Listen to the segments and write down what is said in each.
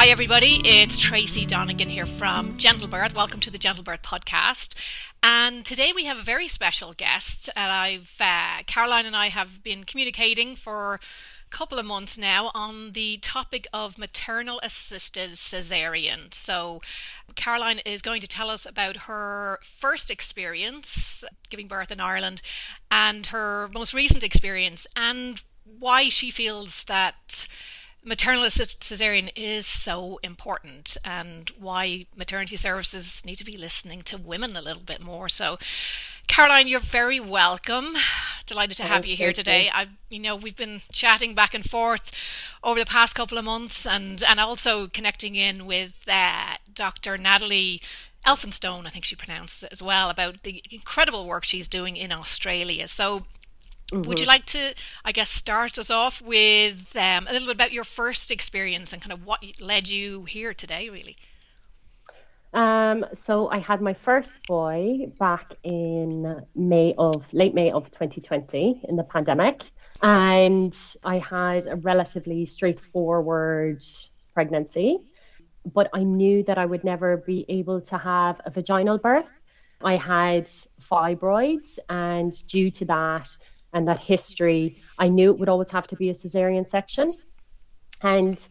Hi, everybody. It's Tracy Donegan here from Gentle Birth. Welcome to the Gentle Birth podcast. And today we have a very special guest. And I've uh, Caroline and I have been communicating for a couple of months now on the topic of maternal assisted cesarean. So, Caroline is going to tell us about her first experience giving birth in Ireland and her most recent experience and why she feels that maternal assisted cesarean is so important and why maternity services need to be listening to women a little bit more. So, Caroline, you're very welcome. Delighted to have you here today. I, you know, we've been chatting back and forth over the past couple of months, and and also connecting in with uh, Dr. Natalie Elphinstone, I think she pronounced it as well, about the incredible work she's doing in Australia. So Mm-hmm. Would you like to, I guess, start us off with um, a little bit about your first experience and kind of what led you here today, really? Um, so I had my first boy back in May of late May of 2020 in the pandemic, and I had a relatively straightforward pregnancy, but I knew that I would never be able to have a vaginal birth. I had fibroids, and due to that, and that history, I knew it would always have to be a cesarean section. And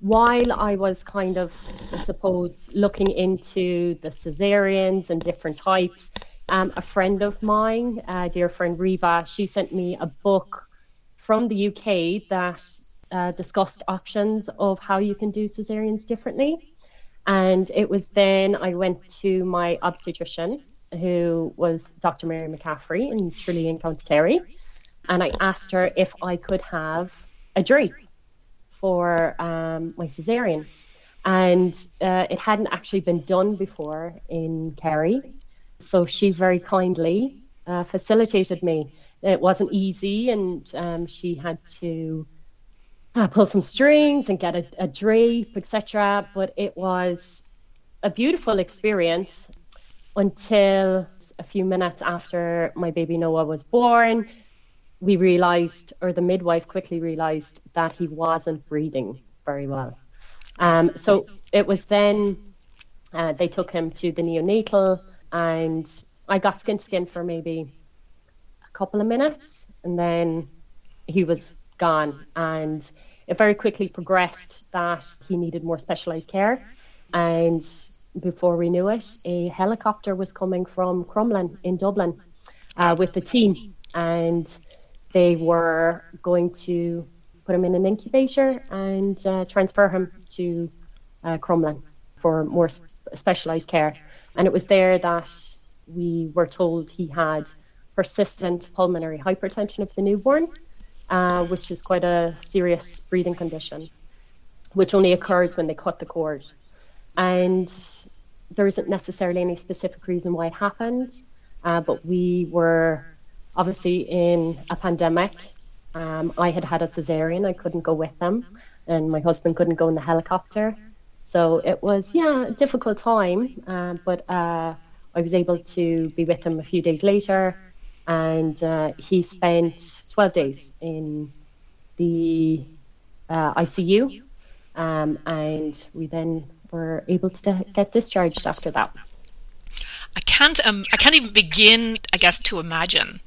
while I was kind of, I suppose, looking into the cesareans and different types, um, a friend of mine, uh, dear friend Riva, she sent me a book from the UK that uh, discussed options of how you can do cesareans differently. And it was then I went to my obstetrician, who was Dr. Mary McCaffrey in Tralee in County Kerry and I asked her if I could have a drape for um, my cesarean. And uh, it hadn't actually been done before in Kerry. So she very kindly uh, facilitated me. It wasn't easy, and um, she had to uh, pull some strings and get a, a drape, etc. But it was a beautiful experience until a few minutes after my baby Noah was born we realized, or the midwife quickly realized, that he wasn't breathing very well. Um, so it was then uh, they took him to the neonatal, and I got skin to skin for maybe a couple of minutes, and then he was gone. And it very quickly progressed that he needed more specialized care. And before we knew it, a helicopter was coming from Crumlin in Dublin uh, with the team. And they were going to put him in an incubator and uh, transfer him to uh, Crumlin for more specialised care. And it was there that we were told he had persistent pulmonary hypertension of the newborn, uh, which is quite a serious breathing condition, which only occurs when they cut the cord. And there isn't necessarily any specific reason why it happened, uh, but we were obviously in a pandemic, um, I had had a cesarean. I couldn't go with them, and my husband couldn't go in the helicopter. So it was, yeah, a difficult time. Uh, but uh, I was able to be with him a few days later, and uh, he spent 12 days in the uh, ICU, um, and we then were able to get discharged after that. I can't um, I can't even begin, I guess, to imagine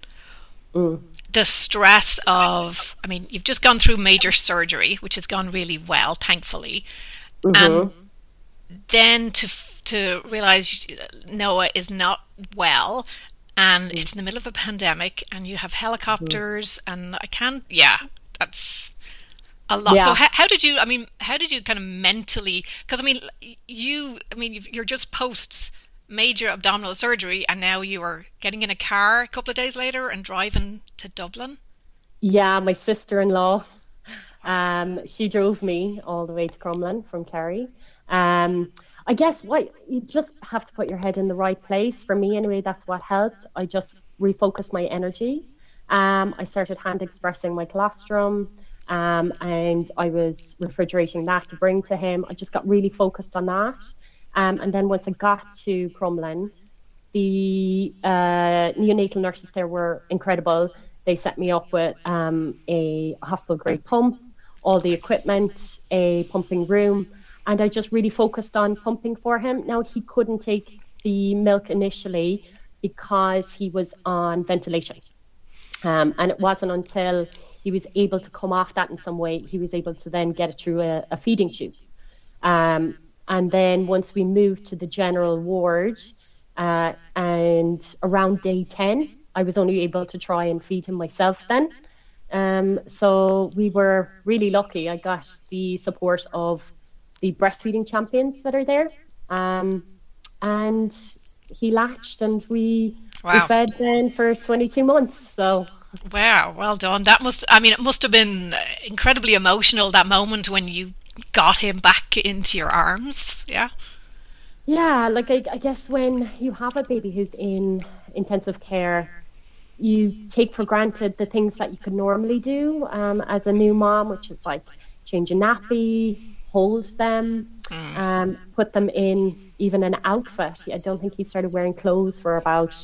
Mm. The stress of, I mean, you've just gone through major surgery, which has gone really well, thankfully, mm-hmm. and then to to realize Noah is not well, and mm. it's in the middle of a pandemic, and you have helicopters, mm. and I can't, yeah, that's a lot. Yeah. So how, how, did you? I mean, how did you kind of mentally? Because I mean, you, I mean, you're just post major abdominal surgery and now you are getting in a car a couple of days later and driving to Dublin? Yeah, my sister in law. Um, she drove me all the way to Crumlin from Kerry. Um, I guess what you just have to put your head in the right place. For me, anyway, that's what helped. I just refocused my energy. Um, I started hand expressing my colostrum, um, and I was refrigerating that to bring to him. I just got really focused on that. Um, and then once I got to Crumlin, the uh, neonatal nurses there were incredible. They set me up with um, a hospital grade pump, all the equipment, a pumping room, and I just really focused on pumping for him. Now he couldn't take the milk initially because he was on ventilation, um, and it wasn't until he was able to come off that in some way he was able to then get it through a, a feeding tube. Um, and then once we moved to the general ward, uh, and around day 10, I was only able to try and feed him myself then. Um, so we were really lucky. I got the support of the breastfeeding champions that are there. Um, and he latched and we, wow. we fed then for 22 months. So Wow, well done. That must I mean it must have been incredibly emotional that moment when you got him back into your arms. Yeah. Yeah, like I, I guess when you have a baby who's in intensive care, you take for granted the things that you could normally do um, as a new mom, which is like change a nappy, hold them, mm. um, put them in even an outfit. I don't think he started wearing clothes for about,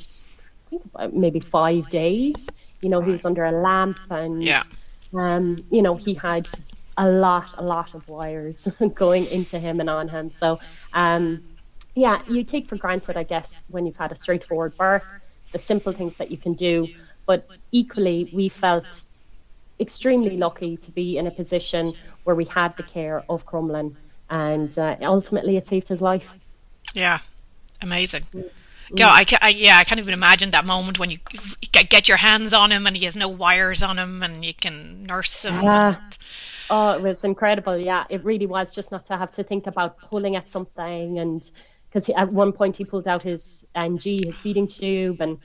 I think about maybe five days. You know, he was under a lamp and, yeah. um, you know, he had a lot, a lot of wires going into him and on him. So, um, yeah, you take for granted, I guess, when you've had a straightforward birth, the simple things that you can do. But equally, we felt extremely lucky to be in a position where we had the care of Crumlin, and uh, ultimately, it saved his life. Yeah, amazing. Mm. Yeah, I, I, yeah, I can't even imagine that moment when you get, get your hands on him and he has no wires on him and you can nurse him. Yeah. Oh, it was incredible. Yeah, it really was just not to have to think about pulling at something. And because at one point he pulled out his NG, his feeding tube, and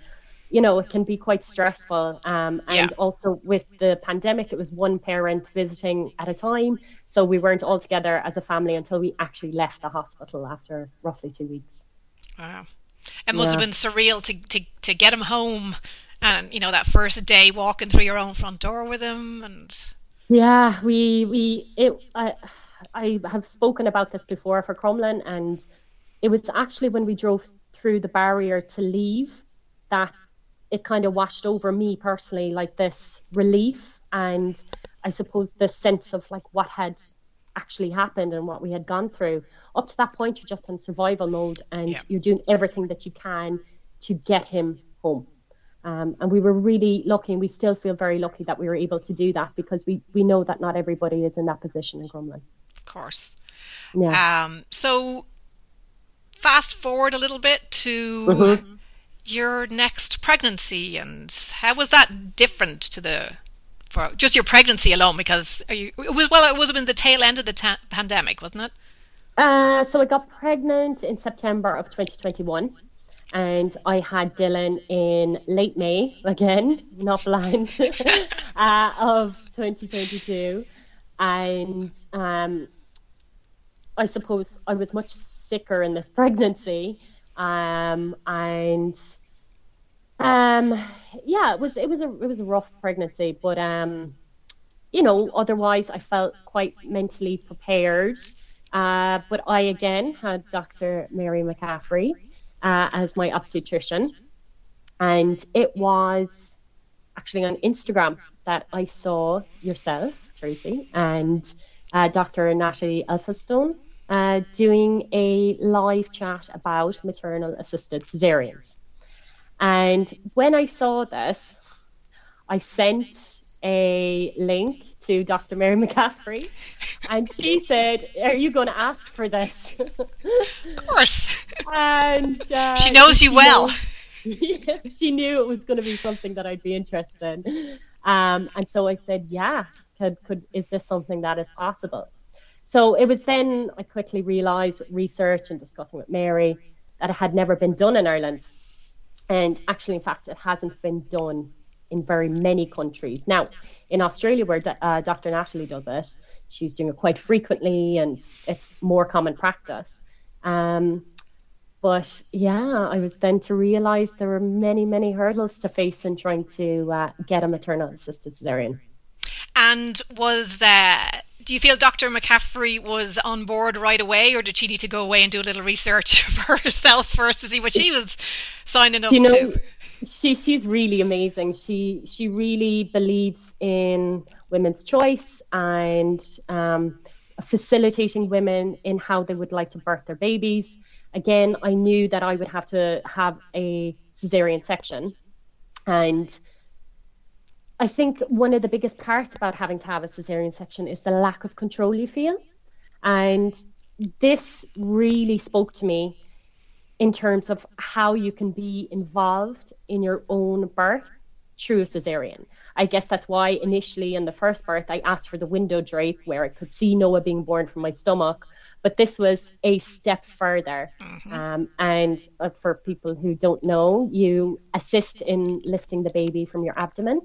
you know, it can be quite stressful. Um, and yeah. also with the pandemic, it was one parent visiting at a time. So we weren't all together as a family until we actually left the hospital after roughly two weeks. Wow. It must yeah. have been surreal to, to, to get him home and, you know, that first day walking through your own front door with him and yeah, we we it I I have spoken about this before for Crumlin and it was actually when we drove through the barrier to leave that it kind of washed over me personally like this relief and I suppose the sense of like what had actually happened and what we had gone through. Up to that point, you're just in survival mode and yeah. you're doing everything that you can to get him home. Um, and we were really lucky, and we still feel very lucky that we were able to do that because we, we know that not everybody is in that position in Crumlin. Of course. Yeah. Um, so, fast forward a little bit to mm-hmm. your next pregnancy, and how was that different to the for just your pregnancy alone? Because you, it was well, it was in the tail end of the ta- pandemic, wasn't it? Uh, so I got pregnant in September of 2021 and I had Dylan in late May again, not blind, uh, of 2022, and um, I suppose I was much sicker in this pregnancy, um, and um, yeah, it was it was a it was a rough pregnancy, but um, you know, otherwise I felt quite mentally prepared. Uh, but I again had Dr. Mary McCaffrey uh, as my obstetrician. And it was actually on Instagram that I saw yourself, Tracy, and uh, Dr. Natalie Elphinstone uh, doing a live chat about maternal assisted cesareans. And when I saw this, I sent a link to Dr. Mary McCaffrey, and she said, "Are you going to ask for this?" of course. and uh, she knows you well. she knew it was going to be something that I'd be interested in, um, and so I said, "Yeah, could could is this something that is possible?" So it was then I quickly realised with research and discussing with Mary that it had never been done in Ireland, and actually, in fact, it hasn't been done in very many countries. Now, in Australia, where uh, Dr. Natalie does it, she's doing it quite frequently and it's more common practice. Um, but yeah, I was then to realize there were many, many hurdles to face in trying to uh, get a maternal assisted cesarean. And was do you feel Dr. McCaffrey was on board right away, or did she need to go away and do a little research for herself first to see what she was signing up you know, to? she she's really amazing. She she really believes in women's choice and um, facilitating women in how they would like to birth their babies. Again, I knew that I would have to have a cesarean section. And I think one of the biggest parts about having to have a cesarean section is the lack of control you feel. And this really spoke to me in terms of how you can be involved in your own birth through a cesarean. I guess that's why initially in the first birth I asked for the window drape where I could see Noah being born from my stomach. But this was a step further. Mm-hmm. Um, and uh, for people who don't know, you assist in lifting the baby from your abdomen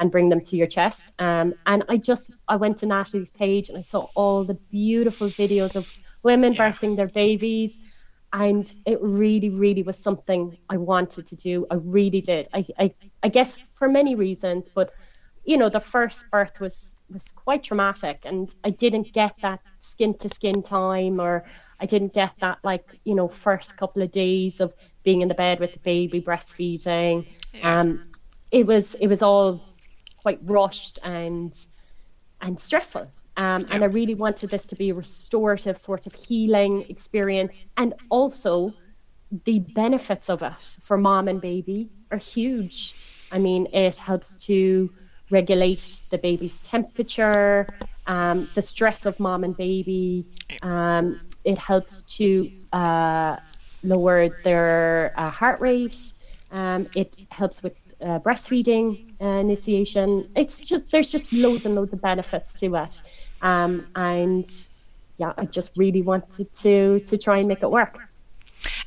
and bring them to your chest. Um, and I just I went to Natalie's page and I saw all the beautiful videos of women yeah. birthing their babies and it really really was something i wanted to do i really did i i, I guess for many reasons but you know the first birth was was quite traumatic and i didn't get that skin to skin time or i didn't get that like you know first couple of days of being in the bed with the baby breastfeeding yeah. um it was it was all quite rushed and and stressful um, and I really wanted this to be a restorative sort of healing experience. And also, the benefits of it for mom and baby are huge. I mean, it helps to regulate the baby's temperature, um, the stress of mom and baby. Um, it helps to uh, lower their uh, heart rate. Um, it helps with uh, breastfeeding uh, initiation. It's just there's just loads and loads of benefits to it. Um, and yeah, I just really wanted to to try and make it work.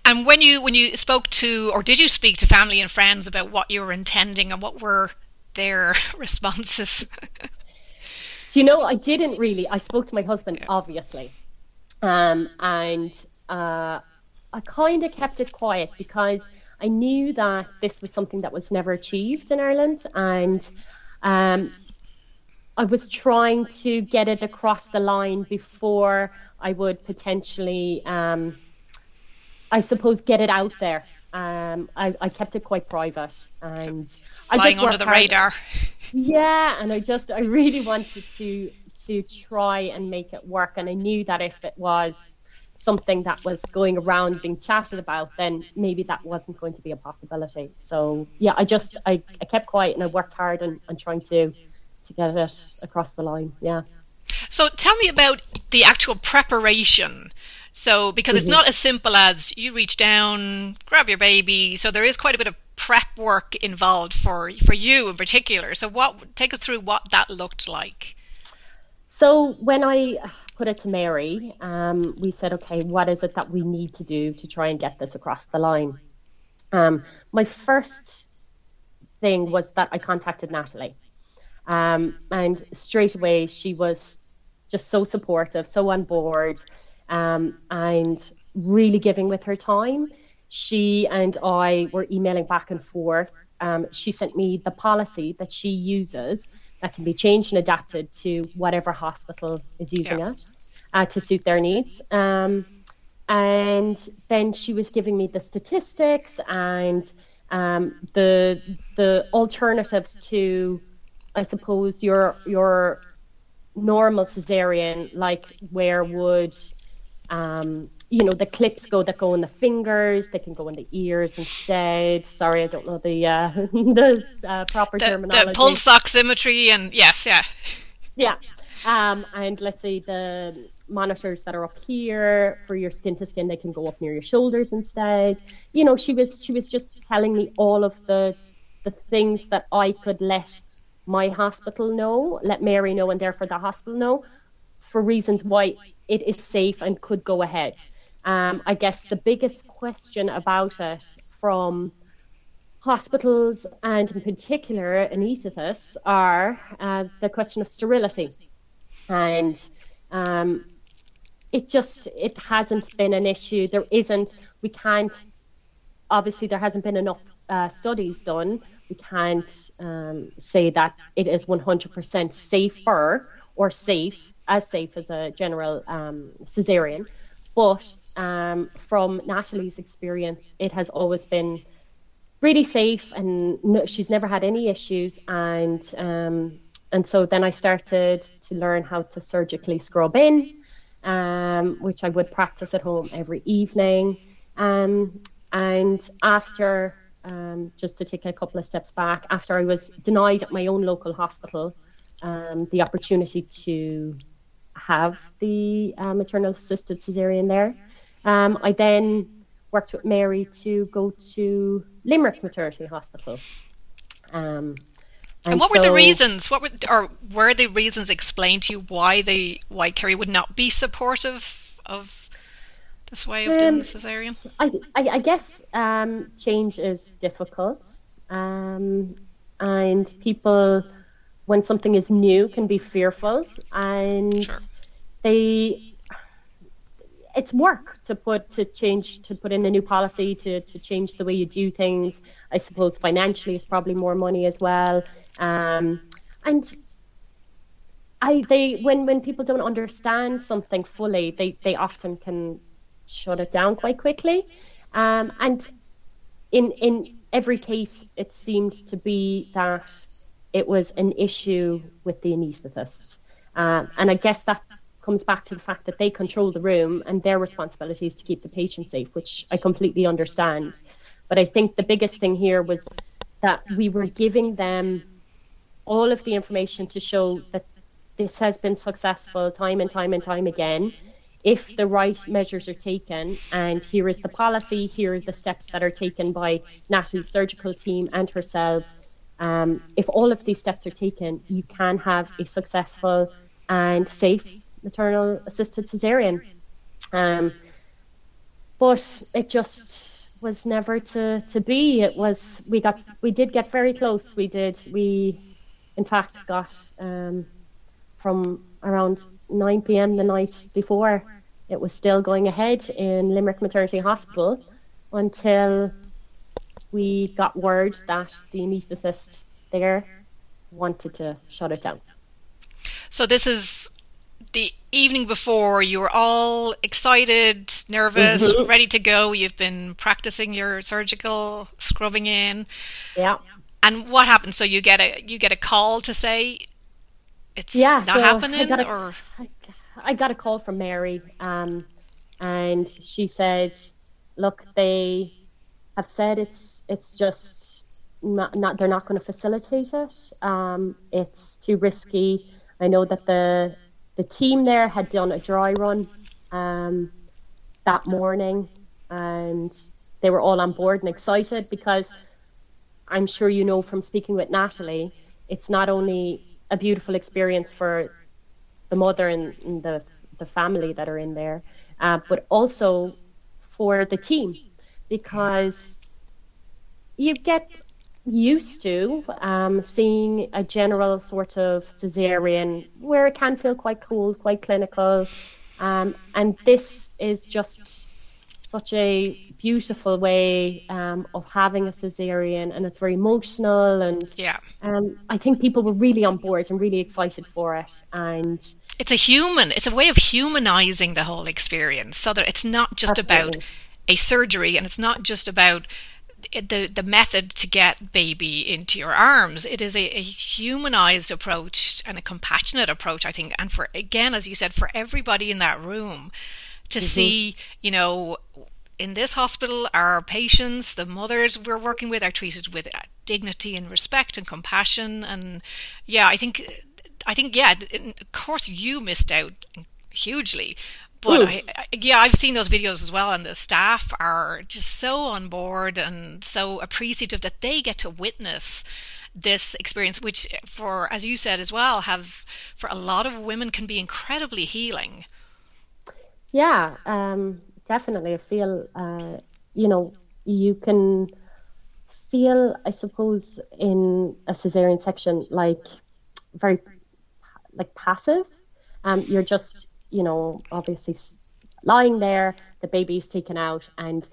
And when you when you spoke to or did you speak to family and friends about what you were intending and what were their responses? Do you know I didn't really. I spoke to my husband yeah. obviously, um, and uh, I kind of kept it quiet because I knew that this was something that was never achieved in Ireland, and um, I was trying to get it across the line before I would potentially, um, I suppose, get it out there. Um, I, I, kept it quite private and flying I just under the hard. radar. Yeah, and I just I really wanted to to try and make it work, and I knew that if it was something that was going around being chatted about, then maybe that wasn't going to be a possibility. So yeah, I just I, I kept quiet and I worked hard on, on trying to to get it across the line. Yeah. So tell me about the actual preparation. So because mm-hmm. it's not as simple as you reach down, grab your baby. So there is quite a bit of prep work involved for for you in particular. So what take us through what that looked like. So when I put it to Mary, um, we said, okay, what is it that we need to do to try and get this across the line? Um, my first thing was that I contacted Natalie. Um, and straight away, she was just so supportive, so on board, um, and really giving with her time. She and I were emailing back and forth. Um, she sent me the policy that she uses that can be changed and adapted to whatever hospital is using yeah. it uh, to suit their needs. Um, and then she was giving me the statistics and um, the the alternatives to I suppose your your normal cesarean, like where would um, you know the clips go that go in the fingers, they can go in the ears instead. Sorry, I don't know the uh, the uh, proper the, terminology. The pulse oximetry and yes, yeah, yeah. Um, and let's say the monitors that are up here for your skin to skin, they can go up near your shoulders instead. You know, she was she was just telling me all of the the things that I could let my hospital know, let Mary know, and therefore the hospital know for reasons why it is safe and could go ahead. Um, I guess the biggest question about it from hospitals and in particular anaesthetists are uh, the question of sterility. And um, it just it hasn't been an issue. There isn't. We can't. Obviously, there hasn't been enough uh, studies done we can't um, say that it is 100% safer or safe, as safe as a general um, cesarean. But um, from Natalie's experience, it has always been really safe, and no, she's never had any issues. And um, and so then I started to learn how to surgically scrub in. Um, which I would practice at home every evening. Um, and after, um, just to take a couple of steps back, after I was denied at my own local hospital um, the opportunity to have the uh, maternal assisted cesarean there, um, I then worked with Mary to go to Limerick Maternity Hospital. Um, and, and, what so, were the reasons? What were or were the reasons explained to you why they why Kerry would not be supportive of this way of um, doing the cesarean? I I, I guess um, change is difficult, um, and people when something is new can be fearful, and sure. they it's work to put to change to put in a new policy to to change the way you do things. I suppose financially it's probably more money as well. Um, and I they when when people don't understand something fully, they they often can shut it down quite quickly. Um, and in in every case, it seemed to be that it was an issue with the anaesthetist. Um, and I guess that comes back to the fact that they control the room and their responsibility is to keep the patient safe, which I completely understand. But I think the biggest thing here was that we were giving them all of the information to show that this has been successful time and time and time again if the right measures are taken and here is the policy here are the steps that are taken by natalie's surgical team and herself um, if all of these steps are taken you can have a successful and safe maternal assisted cesarean um, but it just was never to, to be it was we got we did get very close we did we in fact, got um, from around 9 p.m. the night before, it was still going ahead in Limerick Maternity Hospital until we got word that the anaesthetist there wanted to shut it down. So this is the evening before. You were all excited, nervous, mm-hmm. ready to go. You've been practicing your surgical scrubbing in. Yeah. And what happened? So you get a you get a call to say it's yeah, not so happening, I a, or I got a call from Mary, um, and she said, "Look, they have said it's it's just not, not they're not going to facilitate it. Um, it's too risky. I know that the the team there had done a dry run um, that morning, and they were all on board and excited because." I'm sure you know from speaking with Natalie, it's not only a beautiful experience for the mother and, and the the family that are in there, uh, but also for the team because you get used to um, seeing a general sort of cesarean where it can feel quite cold, quite clinical, um, and this is just such a beautiful way um, of having a cesarean, and it's very emotional. And yeah, um, I think people were really on board and really excited for it. And it's a human, it's a way of humanizing the whole experience, so that it's not just Absolutely. about a surgery, and it's not just about the the method to get baby into your arms. It is a, a, humanized approach and a compassionate approach, I think. And for again, as you said, for everybody in that room, to mm-hmm. see, you know, in this hospital, our patients, the mothers we're working with, are treated with dignity and respect and compassion. And yeah, I think, I think, yeah, of course, you missed out hugely. But I, I, yeah, I've seen those videos as well, and the staff are just so on board and so appreciative that they get to witness this experience, which, for as you said as well, have for a lot of women can be incredibly healing. Yeah, um, definitely. I feel, uh, you know, you can feel, I suppose, in a cesarean section, like very, like passive. Um, you're just, you know, obviously lying there. The baby's taken out, and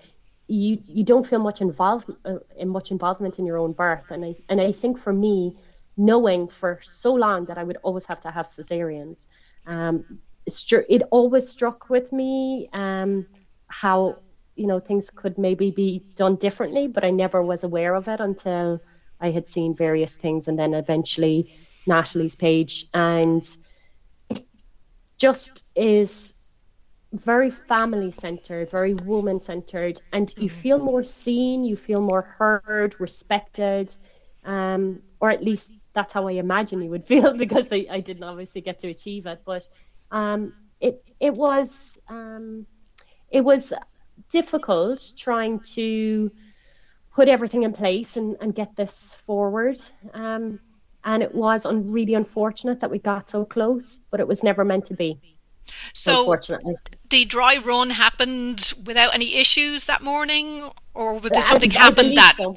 you you don't feel much involved uh, in much involvement in your own birth. And I and I think for me, knowing for so long that I would always have to have cesareans. Um, it always struck with me um, how you know things could maybe be done differently, but I never was aware of it until I had seen various things, and then eventually Natalie's page, and just is very family centered, very woman centered, and you feel more seen, you feel more heard, respected, um, or at least that's how I imagine you would feel because I, I didn't obviously get to achieve it. But um, it it was um, it was difficult trying to put everything in place and, and get this forward. Um, and it was un- really unfortunate that we got so close, but it was never meant to be. So the dry run happened without any issues that morning, or was there something I, happened I that? So.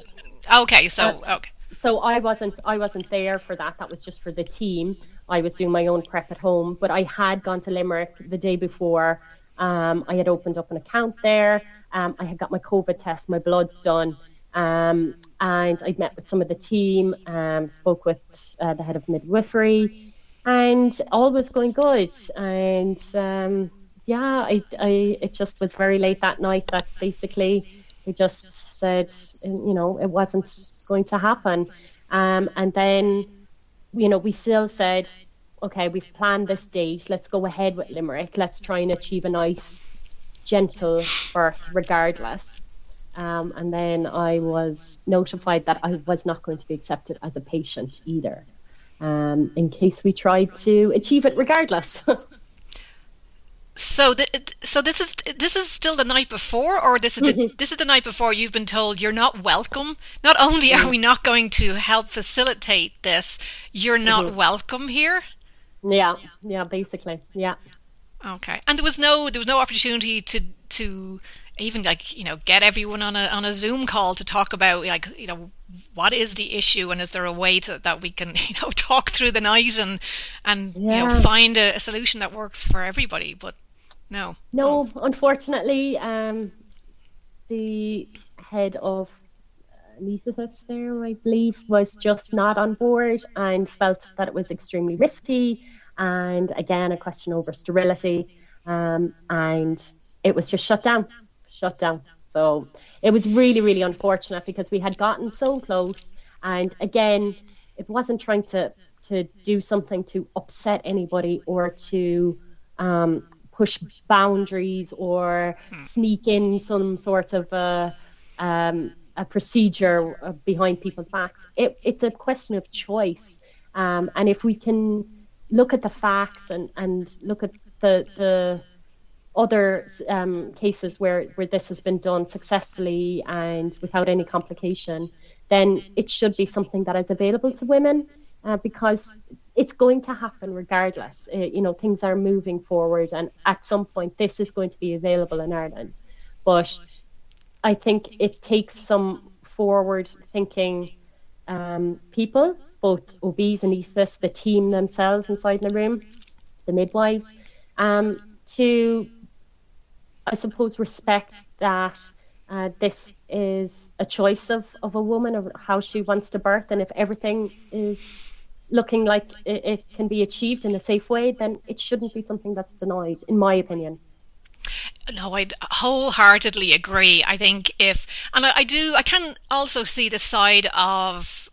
Okay, so uh, okay. So I wasn't I wasn't there for that. That was just for the team. I was doing my own prep at home, but I had gone to Limerick the day before. Um, I had opened up an account there. Um, I had got my COVID test, my blood's done. Um, and I'd met with some of the team, um, spoke with uh, the head of midwifery, and all was going good. And um, yeah, I, I, it just was very late that night that basically they just said, you know, it wasn't going to happen. Um, and then, you know, we still said, okay, we've planned this date. Let's go ahead with Limerick. Let's try and achieve a nice, gentle birth, regardless. Um, and then I was notified that I was not going to be accepted as a patient either um, in case we tried to achieve it regardless. so, the, so this is this is still the night before, or this is the, mm-hmm. this is the night before you've been told you're not welcome. Not only are mm-hmm. we not going to help facilitate this, you're not mm-hmm. welcome here. Yeah, yeah, basically, yeah. Okay, and there was no there was no opportunity to to even like you know get everyone on a on a Zoom call to talk about like you know what is the issue and is there a way to, that we can you know talk through the night and and yeah. you know find a, a, solution that works for everybody but no no oh. unfortunately um the head of anaesthetist there i believe was just not on board and felt that it was extremely risky and again a question over sterility um, and it was just shut down shut down so it was really, really unfortunate because we had gotten so close. And again, it wasn't trying to, to do something to upset anybody or to um, push boundaries or hmm. sneak in some sort of a, um, a procedure behind people's backs. It, it's a question of choice. Um, and if we can look at the facts and, and look at the, the other um, cases where, where this has been done successfully and without any complication, then it should be something that is available to women uh, because it's going to happen regardless. Uh, you know, things are moving forward, and at some point, this is going to be available in Ireland. But I think it takes some forward thinking um, people, both OBs and anaesthetists, the team themselves inside the room, the midwives, um, to I suppose, respect that uh, this is a choice of, of a woman of how she wants to birth. And if everything is looking like it, it can be achieved in a safe way, then it shouldn't be something that's denied, in my opinion. No, I wholeheartedly agree. I think if, and I, I, do, I can also see the side of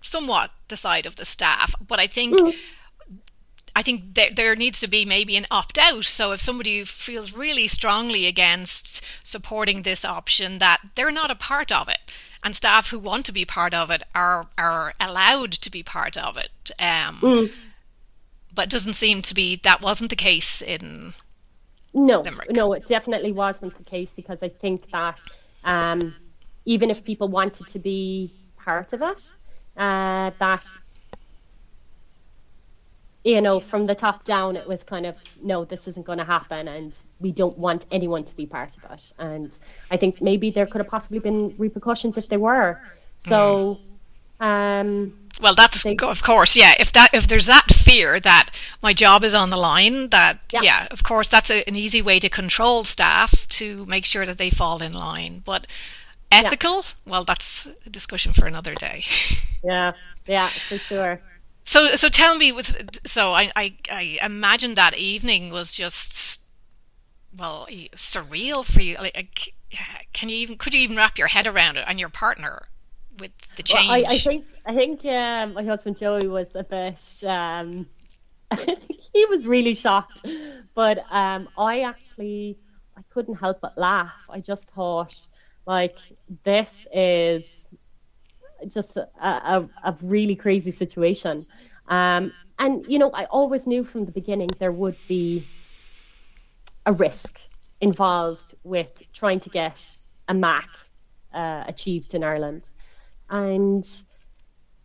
somewhat the side of the staff, but I think mm. I think there, there needs to be maybe an opt out. So if somebody feels really strongly against supporting this option, that they're not a part of it, and staff who want to be part of it are are allowed to be part of it. Um, mm. But it doesn't seem to be that wasn't the case in. No, Limerick. no, it definitely wasn't the case because I think that um, even if people wanted to be part of it, uh, that you know, from the top down, it was kind of, no, this isn't going to happen, and we don't want anyone to be part of it. And I think maybe there could have possibly been repercussions if they were. So, um, well, that's they, of course, yeah. If that if there's that fear that my job is on the line, that yeah, yeah of course, that's a, an easy way to control staff to make sure that they fall in line. But ethical, yeah. well, that's a discussion for another day. Yeah, yeah, for sure. So, so tell me, with so I, I, I imagine that evening was just well surreal for you. Like, can you even could you even wrap your head around it and your partner with the change? Well, I, I think I think um, my husband Joey was a bit um, he was really shocked. But um, I actually I couldn't help but laugh. I just thought, like, this is just a, a, a really crazy situation. Um, and you know, I always knew from the beginning there would be a risk involved with trying to get a MAC uh, achieved in Ireland. And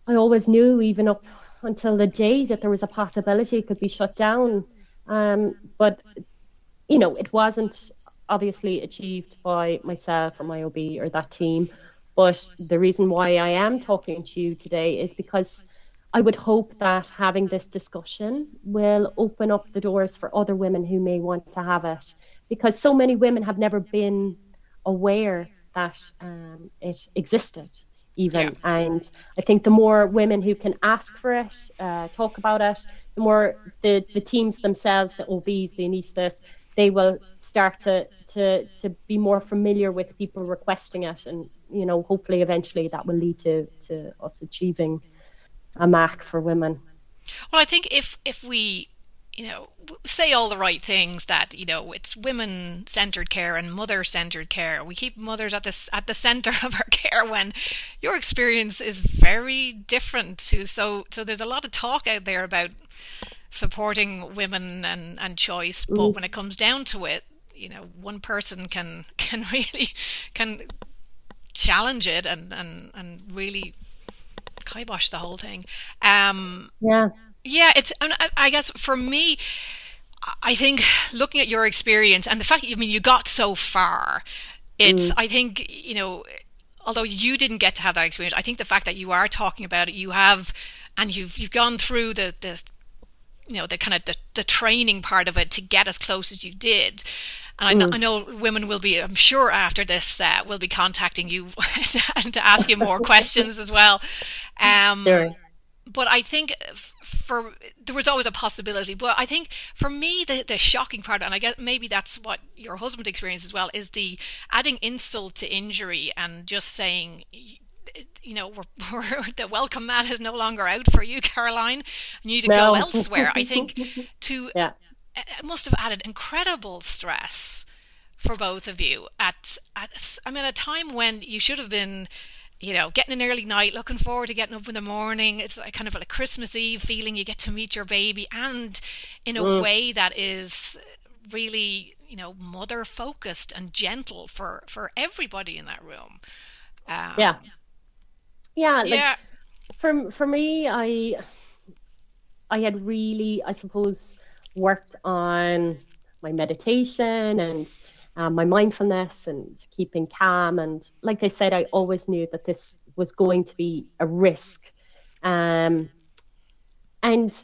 I always knew, even up until the day, that there was a possibility it could be shut down. Um, but, you know, it wasn't obviously achieved by myself or my OB or that team. But the reason why I am talking to you today is because I would hope that having this discussion will open up the doors for other women who may want to have it. Because so many women have never been aware that um, it existed even yeah. and i think the more women who can ask for it uh, talk about it the more the, the teams themselves the obs the anaesthetists they will start to, to to be more familiar with people requesting it and you know hopefully eventually that will lead to to us achieving a mac for women well i think if if we you know, say all the right things that you know it's women centered care and mother centered care. We keep mothers at this at the center of our care when your experience is very different to so so there's a lot of talk out there about supporting women and and choice, but mm. when it comes down to it, you know, one person can can really can challenge it and and and really kibosh the whole thing. Um, yeah yeah, it's. I guess for me, I think looking at your experience and the fact, I mean, you got so far. It's. Mm. I think you know, although you didn't get to have that experience, I think the fact that you are talking about it, you have, and you've you've gone through the the, you know, the kind of the the training part of it to get as close as you did. And I know, mm. I know, women will be, I'm sure after this, uh, will be contacting you to, to ask you more questions as well. Um, sure but I think for there was always a possibility. But I think for me, the the shocking part, and I guess maybe that's what your husband experienced as well, is the adding insult to injury and just saying. You know, we're, we're, the welcome mat is no longer out for you, Caroline. and You need to no. go elsewhere. I think to yeah. it must have added incredible stress for both of you at, at I mean, a time when you should have been you know, getting an early night, looking forward to getting up in the morning. It's like kind of like a Christmas Eve feeling. You get to meet your baby, and in a mm. way that is really, you know, mother focused and gentle for for everybody in that room. Um, yeah, yeah, like, yeah. For for me, I I had really, I suppose, worked on my meditation and um, my mindfulness and keeping calm. And like I said, I always knew that this was going to be a risk. Um, and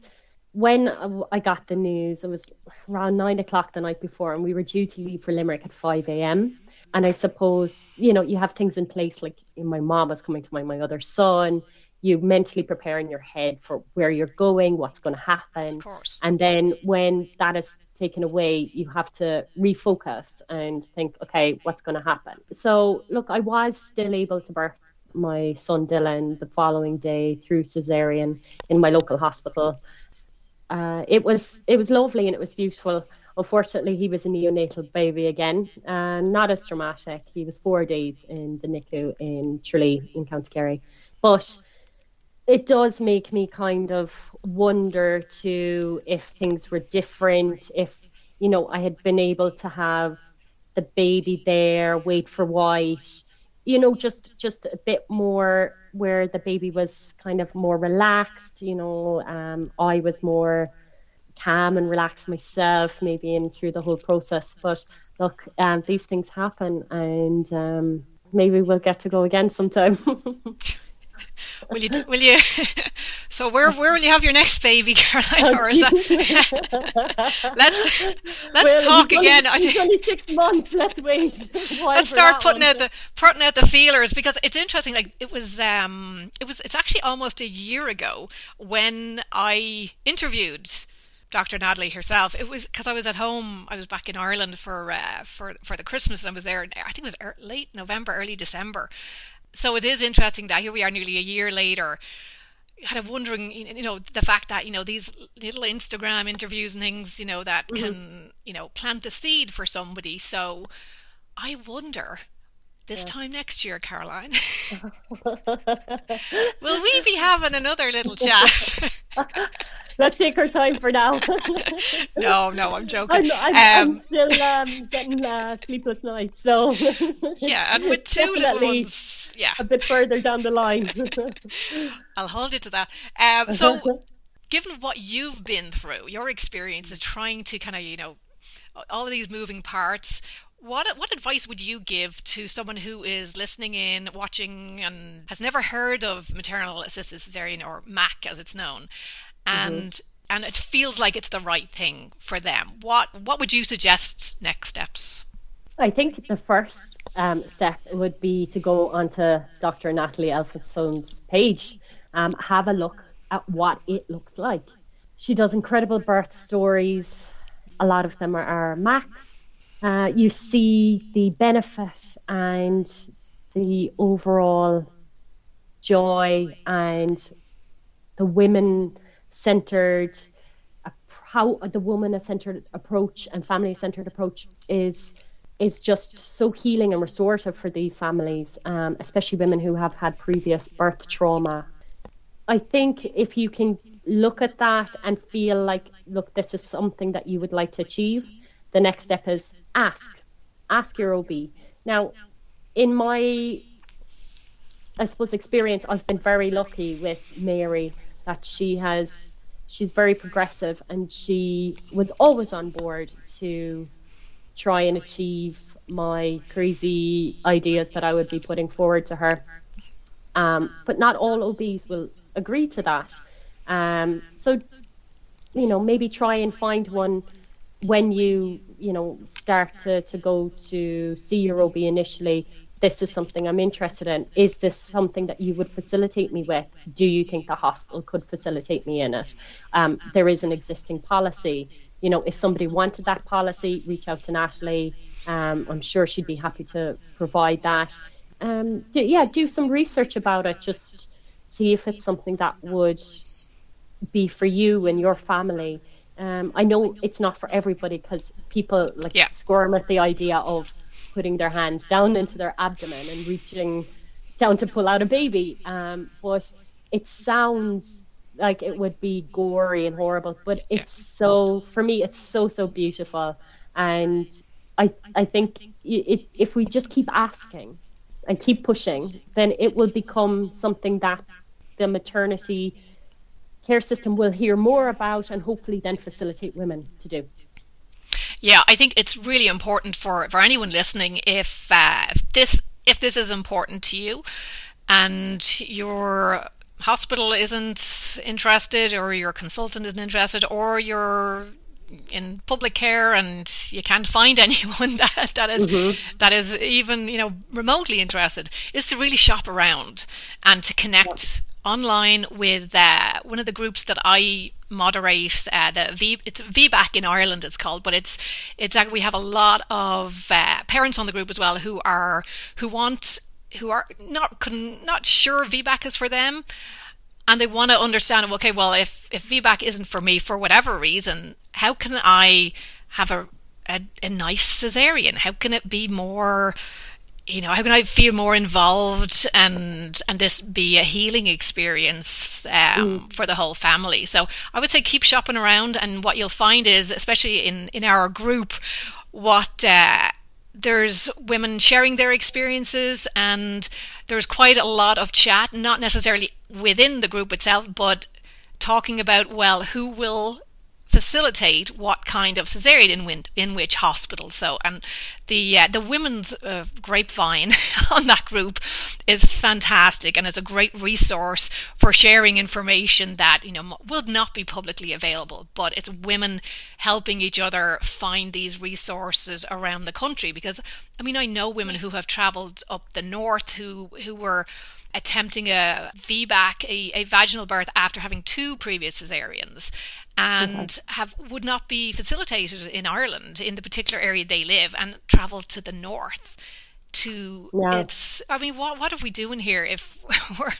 when I got the news, it was around nine o'clock the night before, and we were due to leave for Limerick at 5 a.m. And I suppose, you know, you have things in place like my mom was coming to my, my other son. You mentally prepare in your head for where you're going, what's going to happen. And then when that is taken away, you have to refocus and think, okay, what's going to happen? So, look, I was still able to birth my son Dylan the following day through cesarean in my local hospital. Uh, it was it was lovely and it was beautiful. Unfortunately, he was a neonatal baby again, and not as traumatic. He was four days in the NICU in Tralee in County Kerry, but it does make me kind of wonder too if things were different, if you know I had been able to have the baby there, wait for white, you know, just just a bit more where the baby was kind of more relaxed, you know, um, I was more calm and relax myself, maybe in through the whole process. But look, um, these things happen, and um, maybe we'll get to go again sometime. will you? Will you? So where where will you have your next baby, Caroline? Oh, or is that... let's let's well, talk again. Only, it's only six months. Let's wait. let's start putting one. out the putting out the feelers because it's interesting. Like it was um it was it's actually almost a year ago when I interviewed. Dr. Natalie herself. It was because I was at home. I was back in Ireland for uh, for for the Christmas, and I was there. I think it was late November, early December, so it is interesting that here we are nearly a year later kind of wondering, you know, the fact that you know these little Instagram interviews and things, you know, that mm-hmm. can you know plant the seed for somebody. So I wonder this yeah. time next year, Caroline. Will we be having another little chat? Let's take our time for now. no, no, I'm joking. I'm, I'm, um, I'm still um, getting uh, sleepless nights, so yeah, and with two little ones, yeah, a bit further down the line. I'll hold you to that. Um, so, given what you've been through, your experience is trying to kind of, you know, all of these moving parts what what advice would you give to someone who is listening in, watching, and has never heard of maternal assisted cesarean or MAC as it's known, and mm-hmm. and it feels like it's the right thing for them? What what would you suggest next steps? I think the first um, step would be to go onto Dr. Natalie Elphinstone's page, um, have a look at what it looks like. She does incredible birth stories. A lot of them are, are MACs uh, you see the benefit and the overall joy and the women centered how the woman centered approach and family centered approach is is just so healing and restorative for these families, um, especially women who have had previous birth trauma. I think if you can look at that and feel like, look, this is something that you would like to achieve, the next step is ask, ask your OB. Now, in my, I suppose, experience, I've been very lucky with Mary that she has, she's very progressive and she was always on board to try and achieve my crazy ideas that I would be putting forward to her. Um, but not all OBs will agree to that. Um, so, you know, maybe try and find one when you you know start to, to go to see your OB initially this is something I'm interested in. Is this something that you would facilitate me with? Do you think the hospital could facilitate me in it? Um, there is an existing policy. You know, if somebody wanted that policy, reach out to Natalie. Um, I'm sure she'd be happy to provide that. Um, do, yeah, do some research about it. Just see if it's something that would be for you and your family. Um, I know it's not for everybody because people like yeah. squirm at the idea of putting their hands down into their abdomen and reaching down to pull out a baby. Um, but it sounds like it would be gory and horrible, but it's so for me, it's so so beautiful, and I I think it, if we just keep asking and keep pushing, then it will become something that the maternity care system will hear more about and hopefully then facilitate women to do. Yeah, I think it's really important for, for anyone listening if, uh, if this if this is important to you and your hospital isn't interested or your consultant isn't interested or you're in public care and you can't find anyone that, that is, mm-hmm. that is even you know remotely interested is to really shop around and to connect online with uh, one of the groups that I moderate. Uh, the v, it's VBAC in Ireland. It's called, but it's it's uh, we have a lot of uh, parents on the group as well who are who want who are not not sure VBAC is for them. And they want to understand, okay, well, if, if VBAC isn't for me for whatever reason, how can I have a, a, a nice cesarean? How can it be more, you know, how can I feel more involved and and this be a healing experience um, mm. for the whole family? So I would say keep shopping around, and what you'll find is, especially in in our group, what. Uh, there's women sharing their experiences and there's quite a lot of chat not necessarily within the group itself but talking about well who will facilitate what kind of cesarean in, in which hospital. So, and the uh, the women's uh, grapevine on that group is fantastic, and it's a great resource for sharing information that you know will not be publicly available. But it's women helping each other find these resources around the country. Because I mean, I know women who have travelled up the north who who were attempting a VBAC, a, a vaginal birth after having two previous cesareans and have would not be facilitated in Ireland in the particular area they live and travel to the north to yeah. it's i mean what what are we doing here if we're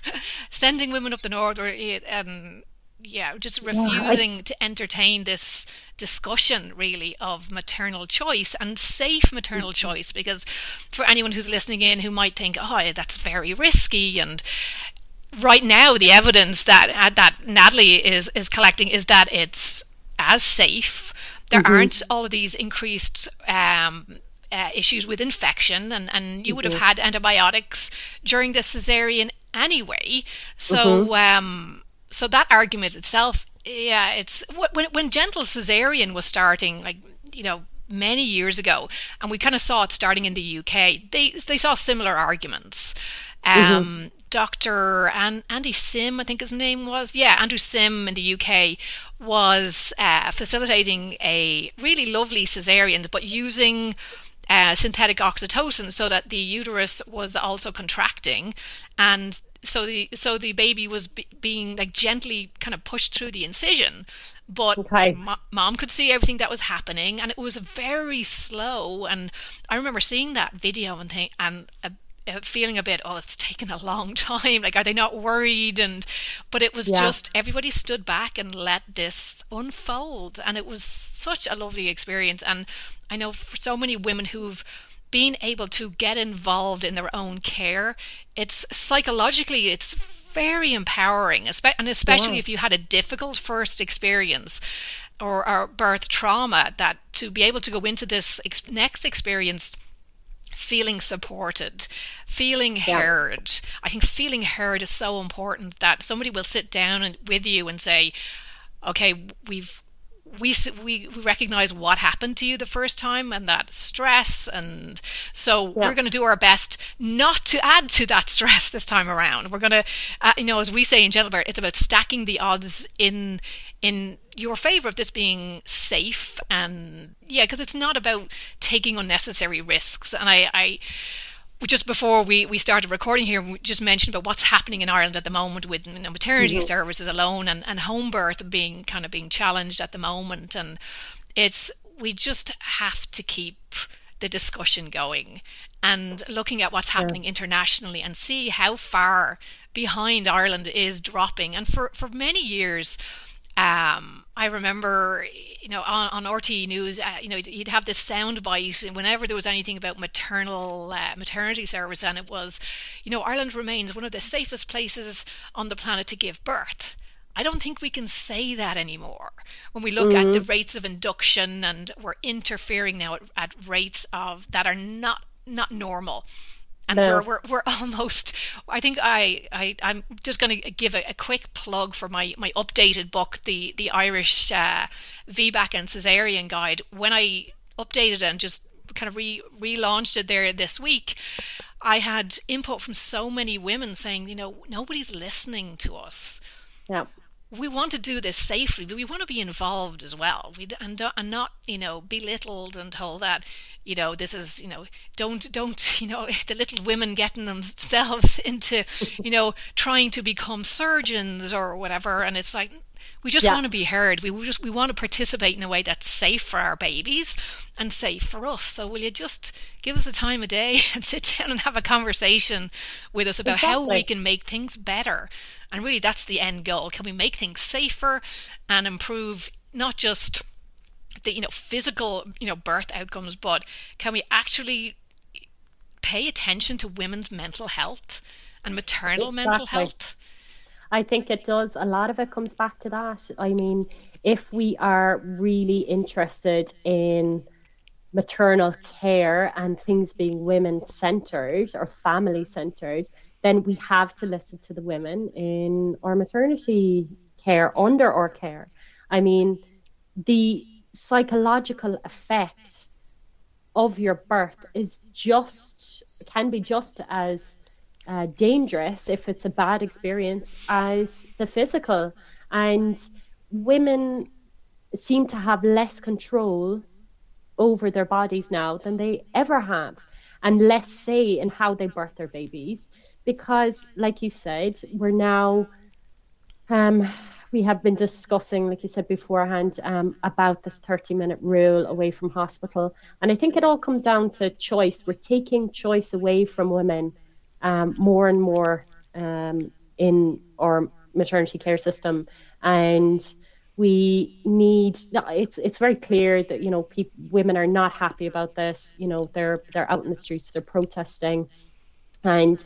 sending women up the north or um yeah just refusing yeah, I... to entertain this discussion really of maternal choice and safe maternal mm-hmm. choice because for anyone who's listening in who might think oh that's very risky and right now the evidence that uh, that Natalie is is collecting is that it's as safe there mm-hmm. aren't all of these increased um, uh, issues with infection, and, and you would have mm-hmm. had antibiotics during the cesarean anyway. So, mm-hmm. um, so that argument itself, yeah, it's when when gentle cesarean was starting, like you know, many years ago, and we kind of saw it starting in the UK. They they saw similar arguments. Mm-hmm. Um. Dr. An- Andy Sim, I think his name was. Yeah, Andrew Sim in the UK was uh, facilitating a really lovely cesarean, but using uh, synthetic oxytocin so that the uterus was also contracting and so the so the baby was be, being like gently kind of pushed through the incision but okay. mo- mom could see everything that was happening and it was very slow and i remember seeing that video and think and uh, feeling a bit, oh, it's taken a long time. Like, are they not worried? And but it was yeah. just everybody stood back and let this unfold, and it was such a lovely experience. And I know for so many women who've been able to get involved in their own care, it's psychologically, it's very empowering, and especially yeah. if you had a difficult first experience or, or birth trauma, that to be able to go into this ex- next experience feeling supported, feeling heard. Yeah. I think feeling heard is so important that somebody will sit down and, with you and say, okay, we've we we recognize what happened to you the first time and that stress and so yeah. we're going to do our best not to add to that stress this time around we're going to uh, you know as we say in gentlebirth it's about stacking the odds in in your favor of this being safe and yeah because it's not about taking unnecessary risks and i i just before we, we started recording here, we just mentioned about what's happening in Ireland at the moment with you know, maternity mm-hmm. services alone and, and home birth being kind of being challenged at the moment. And it's, we just have to keep the discussion going and looking at what's happening yeah. internationally and see how far behind Ireland is dropping. And for, for many years, um, I remember, you know, on, on RTÉ News, uh, you know, you'd have this sound bite whenever there was anything about maternal uh, maternity service, and it was, you know, Ireland remains one of the safest places on the planet to give birth. I don't think we can say that anymore. When we look mm-hmm. at the mm-hmm. rates of induction, and we're interfering now at, at rates of that are not not normal and no. we're, we're we're almost. I think I I I'm just going to give a, a, quick plug for my my updated book, the the Irish uh, VBAC and Caesarean Guide. When I updated and just kind of re relaunched it there this week, I had input from so many women saying, you know, nobody's listening to us. Yeah we want to do this safely, but we want to be involved as well. We and, and not you know belittled and told that you know this is you know don't don't you know the little women getting themselves into you know trying to become surgeons or whatever, and it's like we just yeah. want to be heard. We just we want to participate in a way that's safe for our babies and safe for us. So will you just give us the time of day and sit down and have a conversation with us about exactly. how we can make things better? And really, that's the end goal. Can we make things safer and improve not just the you know physical you know birth outcomes, but can we actually pay attention to women's mental health and maternal exactly. mental health? I think it does. A lot of it comes back to that. I mean, if we are really interested in maternal care and things being women centered or family centered, then we have to listen to the women in our maternity care, under our care. I mean, the psychological effect of your birth is just, can be just as uh, dangerous if it's a bad experience as the physical. And women seem to have less control over their bodies now than they ever have, and less say in how they birth their babies. Because, like you said, we're now um, we have been discussing, like you said beforehand, um, about this 30 minute rule away from hospital. And I think it all comes down to choice. We're taking choice away from women um, more and more um, in our maternity care system. And we need it's it's very clear that you know people, women are not happy about this you know they're they're out in the streets they're protesting and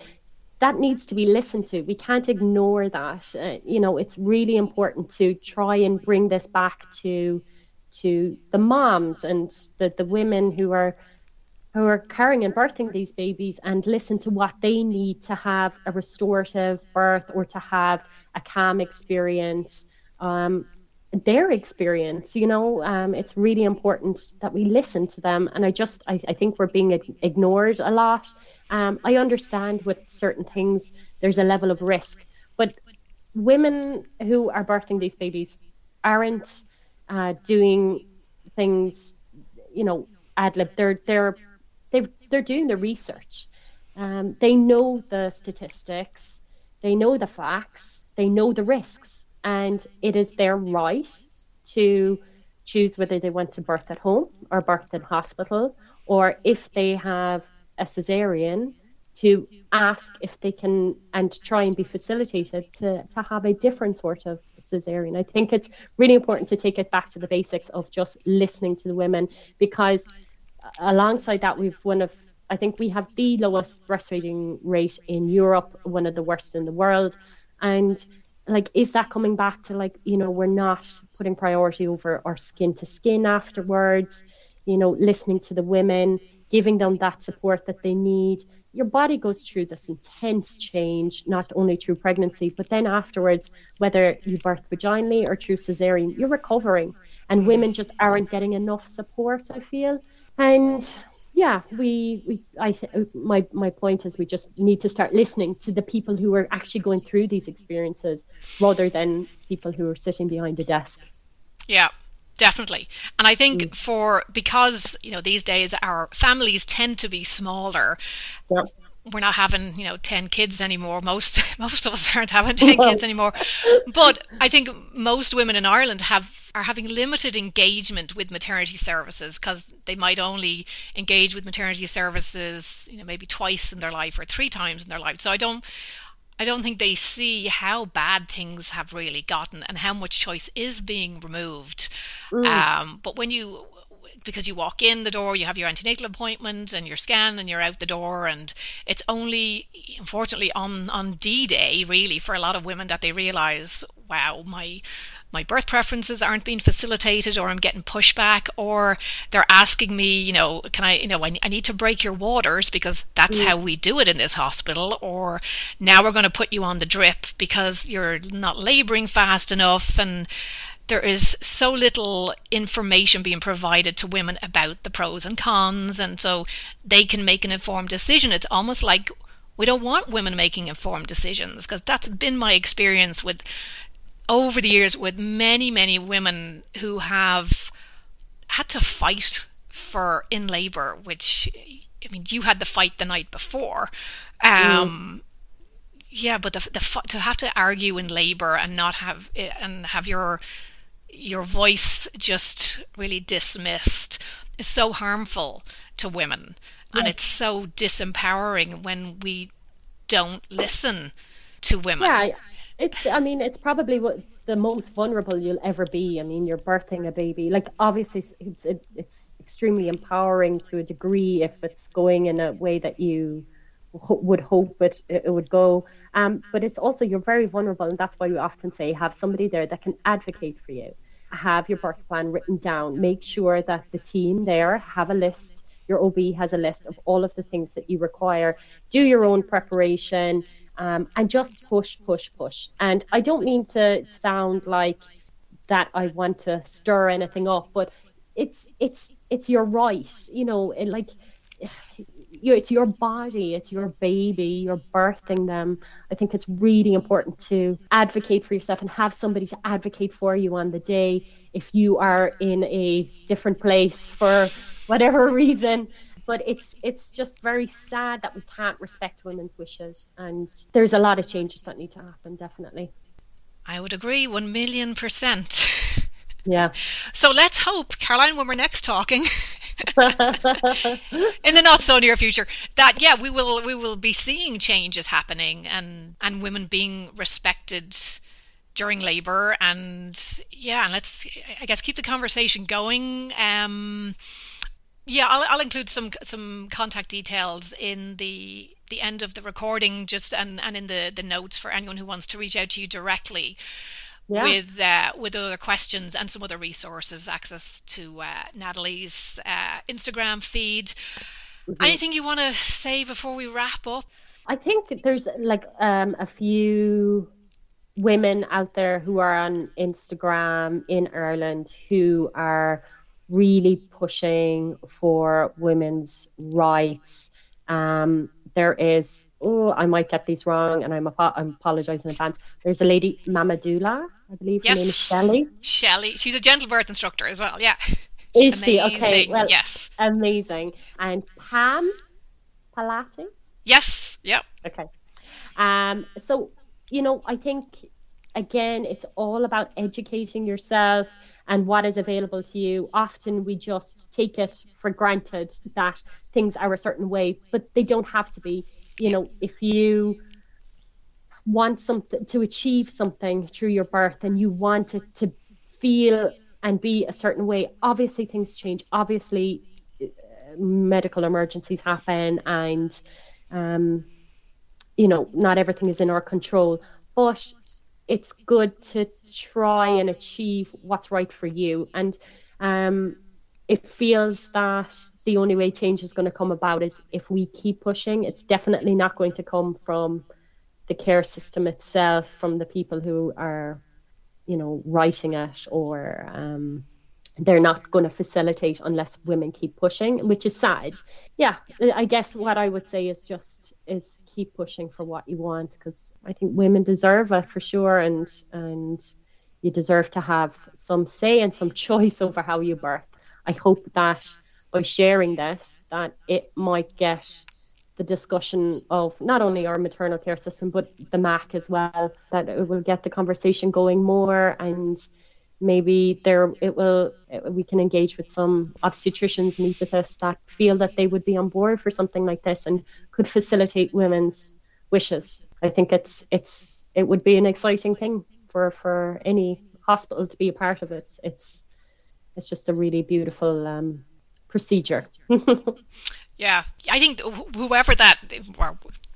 that needs to be listened to. We can't ignore that. Uh, you know, it's really important to try and bring this back to to the moms and the, the women who are who are carrying and birthing these babies and listen to what they need to have a restorative birth or to have a calm experience. Um, their experience you know um, it's really important that we listen to them and i just i, I think we're being ignored a lot um, i understand with certain things there's a level of risk but women who are birthing these babies aren't uh, doing things you know ad lib. They're they're they they're doing the research. Um, they know the statistics. They know the facts. They know the risks. And it is their right to choose whether they want to birth at home or birth in hospital, or if they have a cesarean, to ask if they can and try and be facilitated to, to have a different sort of cesarean. I think it's really important to take it back to the basics of just listening to the women because alongside that we've one of I think we have the lowest breastfeeding rate in Europe, one of the worst in the world. And like is that coming back to like you know we're not putting priority over our skin to skin afterwards you know listening to the women giving them that support that they need. Your body goes through this intense change not only through pregnancy but then afterwards whether you birth vaginally or through cesarean you're recovering. And women just aren't getting enough support i feel. And yeah, we, we I th- my my point is we just need to start listening to the people who are actually going through these experiences rather than people who are sitting behind a desk. Yeah, definitely. And I think mm. for because you know these days our families tend to be smaller. Yeah we're not having you know 10 kids anymore most most of us aren't having 10 kids anymore but i think most women in ireland have are having limited engagement with maternity services because they might only engage with maternity services you know maybe twice in their life or three times in their life so i don't I don't think they see how bad things have really gotten and how much choice is being removed. Mm. Um, but when you because you walk in the door, you have your antenatal appointment and your scan, and you're out the door. And it's only, unfortunately, on on D Day, really, for a lot of women that they realise, wow, my my birth preferences aren't being facilitated or I'm getting pushback or they're asking me, you know, can I, you know, I, I need to break your waters because that's mm. how we do it in this hospital or now we're going to put you on the drip because you're not laboring fast enough and there is so little information being provided to women about the pros and cons, and so they can make an informed decision. It's almost like we don't want women making informed decisions because that's been my experience with over the years with many, many women who have had to fight for in labor, which I mean, you had the fight the night before. Um, mm. Yeah, but the, the to have to argue in labor and not have and have your your voice just really dismissed is so harmful to women. And it's so disempowering when we don't listen to women. Yeah, it's, I mean, it's probably what the most vulnerable you'll ever be. I mean, you're birthing a baby. Like, obviously, it's, it, it's extremely empowering to a degree if it's going in a way that you would hope it, it would go. Um, but it's also, you're very vulnerable. And that's why we often say have somebody there that can advocate for you have your birth plan written down. Make sure that the team there have a list. Your OB has a list of all of the things that you require. Do your own preparation um, and just push, push, push. And I don't mean to sound like that I want to stir anything up, but it's it's it's your right. You know, like you, it's your body, it's your baby, you're birthing them. I think it's really important to advocate for yourself and have somebody to advocate for you on the day if you are in a different place for whatever reason. But it's it's just very sad that we can't respect women's wishes, and there's a lot of changes that need to happen, definitely. I would agree, one million percent. Yeah. So let's hope, Caroline, when we're next talking, in the not so near future, that yeah, we will we will be seeing changes happening and and women being respected during labor and yeah, let's I guess keep the conversation going. Um, yeah, I'll, I'll include some some contact details in the the end of the recording, just and, and in the, the notes for anyone who wants to reach out to you directly yeah. with uh, with other questions and some other resources, access to uh, Natalie's uh, Instagram feed. Mm-hmm. Anything you want to say before we wrap up? I think there's like um, a few women out there who are on Instagram in Ireland who are really pushing for women's rights. Um, there is, oh, I might get these wrong, and I'm, I'm apologizing in advance. There's a lady, Mamadula, I believe yes. her name is Shelley. Shelley, she's a gentle birth instructor as well. Yeah. Is amazing. she okay? Well, yes, amazing. And Pam Pilates. Yes. Yep. Okay. Um. So you know, I think again, it's all about educating yourself and what is available to you. Often we just take it for granted that things are a certain way, but they don't have to be. You know, if you want something to achieve something through your birth and you want it to feel and be a certain way, obviously things change. Obviously, uh, medical emergencies happen and um, you know not everything is in our control but it's good to try and achieve what's right for you. And um, it feels that the only way change is going to come about is if we keep pushing. It's definitely not going to come from the care system itself, from the people who are, you know, writing it or um, they're not going to facilitate unless women keep pushing, which is sad. Yeah, I guess what I would say is just is keep pushing for what you want because I think women deserve it for sure, and and you deserve to have some say and some choice over how you birth. I hope that by sharing this, that it might get the discussion of not only our maternal care system but the MAC as well, that it will get the conversation going more and maybe there it will we can engage with some obstetricians and anaesthetists that feel that they would be on board for something like this and could facilitate women's wishes. I think it's it's it would be an exciting thing for for any hospital to be a part of it. It's it's, it's just a really beautiful um, procedure. yeah, I think whoever that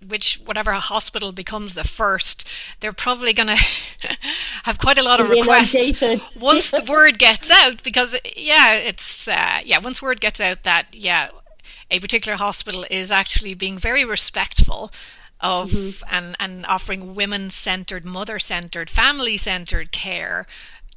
which whatever hospital becomes the first, they're probably going to have quite a lot of requests once the word gets out. Because yeah, it's uh, yeah, once word gets out that yeah, a particular hospital is actually being very respectful of mm-hmm. and and offering women centered, mother centered, family centered care.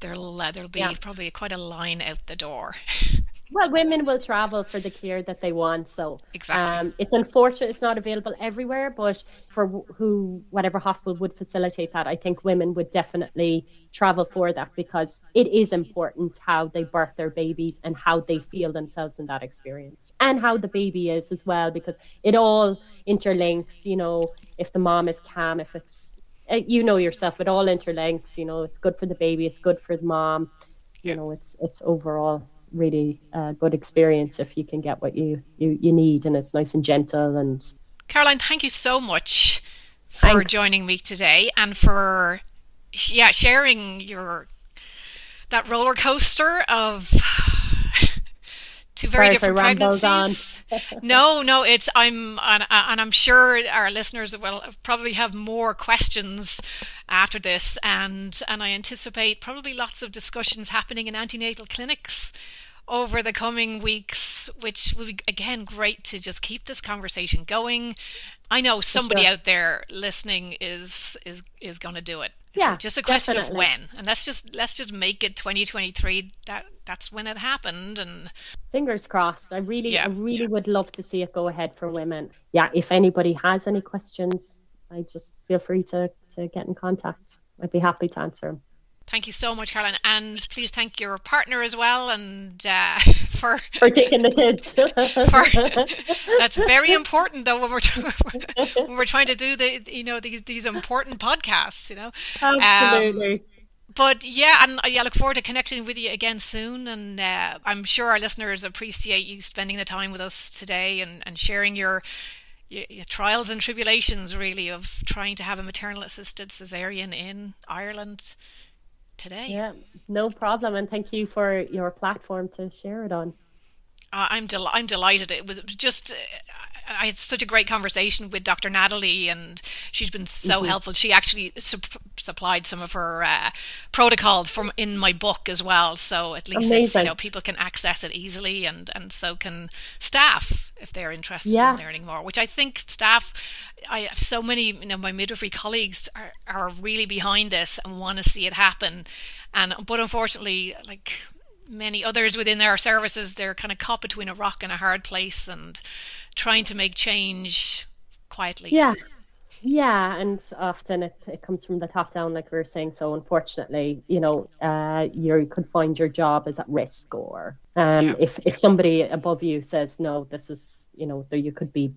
There'll uh, there'll be yeah. probably quite a line out the door. Well, women will travel for the care that they want. So exactly. Um, it's unfortunate it's not available everywhere, but for who, whatever hospital would facilitate that, I think women would definitely travel for that because it is important how they birth their babies and how they feel themselves in that experience and how the baby is as well, because it all interlinks. You know, if the mom is calm, if it's, uh, you know yourself, it all interlinks. You know, it's good for the baby, it's good for the mom. You yeah. know, it's it's overall really uh, good experience if you can get what you, you, you need and it's nice and gentle and Caroline, thank you so much for Thanks. joining me today and for yeah sharing your that roller coaster of two very Sorry different pregnancies. no, no, it's I'm and, and, I'm sure our listeners will probably have more questions after this, and and I anticipate probably lots of discussions happening in antenatal clinics over the coming weeks, which will be again great to just keep this conversation going. I know somebody sure. out there listening is is is going to do it. Yeah, just a question definitely. of when, and let's just let's just make it 2023. That that's when it happened, and fingers crossed. I really, yeah, I really yeah. would love to see it go ahead for women. Yeah, if anybody has any questions, I just feel free to to get in contact. I'd be happy to answer them. Thank you so much, Caroline, and please thank your partner as well, and uh, for for taking the kids. for, that's very important, though, when we're when we're trying to do the you know these these important podcasts. You know, absolutely. Um, but yeah, and I look forward to connecting with you again soon. And uh, I'm sure our listeners appreciate you spending the time with us today and, and sharing your, your, your trials and tribulations, really, of trying to have a maternal assisted cesarean in Ireland today. Yeah, no problem. And thank you for your platform to share it on. Uh, I'm del- I'm delighted. It was, it was just uh, I had such a great conversation with Dr. Natalie, and she's been so mm-hmm. helpful. She actually su- supplied some of her uh, protocols from in my book as well, so at least you know people can access it easily, and and so can staff if they're interested yeah. in learning more. Which I think staff, I have so many you know my midwifery colleagues are are really behind this and want to see it happen, and but unfortunately, like many others within our services, they're kind of caught between a rock and a hard place, and trying to make change quietly. Yeah. Yeah, and often it, it comes from the top down, like we were saying. So unfortunately, you know, uh, you could find your job is at risk, or um, yeah. if if somebody above you says no, this is, you know, you could be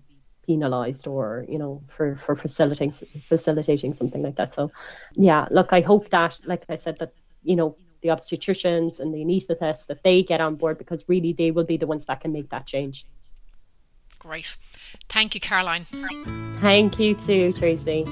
penalized or you know for for facilitating facilitating something like that so yeah look i hope that like i said that you know the obstetricians and the anaesthetists that they get on board because really they will be the ones that can make that change Great. Thank you, Caroline. Thank you too, Tracy.